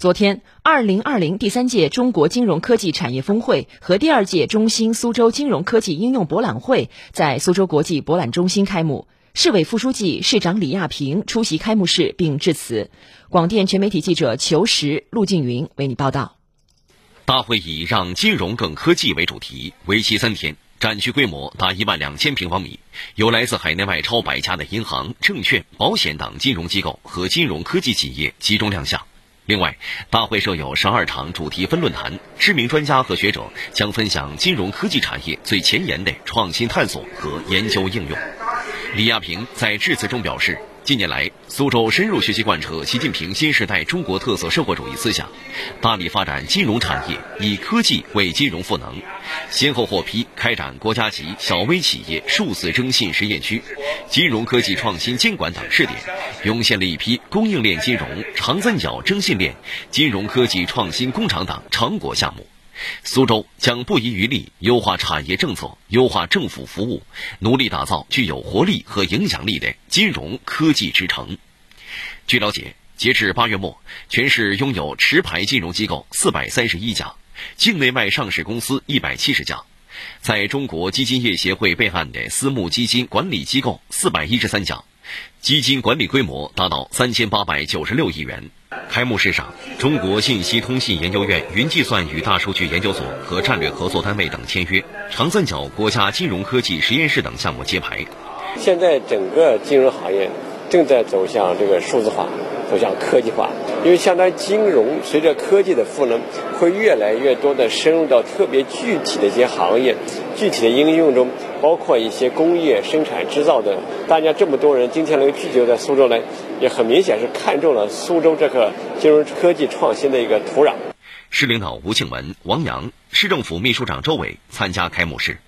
昨天，二零二零第三届中国金融科技产业峰会和第二届中兴苏州金融科技应用博览会在苏州国际博览中心开幕。市委副书记、市长李亚平出席开幕式并致辞。广电全媒体记者裘实、陆静云为你报道。大会以“让金融更科技”为主题，为期三天，展区规模达一万两千平方米，有来自海内外超百家的银行、证券、保险等金融机构和金融科技企业集中亮相。另外，大会设有十二场主题分论坛，知名专家和学者将分享金融科技产业最前沿的创新探索和研究应用。李亚平在致辞中表示。近年来，苏州深入学习贯彻习近平新时代中国特色社会主义思想，大力发展金融产业，以科技为金融赋能，先后获批开展国家级小微企业数字征信实验区、金融科技创新监管等试点，涌现了一批供应链金融、长三角征信链、金融科技创新工厂等成果项目。苏州将不遗余力优化产业政策，优化政府服务，努力打造具有活力和影响力的金融科技之城。据了解，截至八月末，全市拥有持牌金融机构四百三十一家，境内外上市公司一百七十家，在中国基金业协会备案的私募基金管理机构四百一十三家，基金管理规模达到三千八百九十六亿元。开幕式上，中国信息通信研究院云计算与大数据研究所和战略合作单位等签约，长三角国家金融科技实验室等项目揭牌。现在整个金融行业正在走向这个数字化，走向科技化。因为相当金融随着科技的赋能，会越来越多的深入到特别具体的一些行业、具体的应用中，包括一些工业生产制造的。大家这么多人今天能聚集在苏州来，也很明显是看中了苏州这个金融科技创新的一个土壤。市领导吴庆文、王阳，市政府秘书长周伟参加开幕式。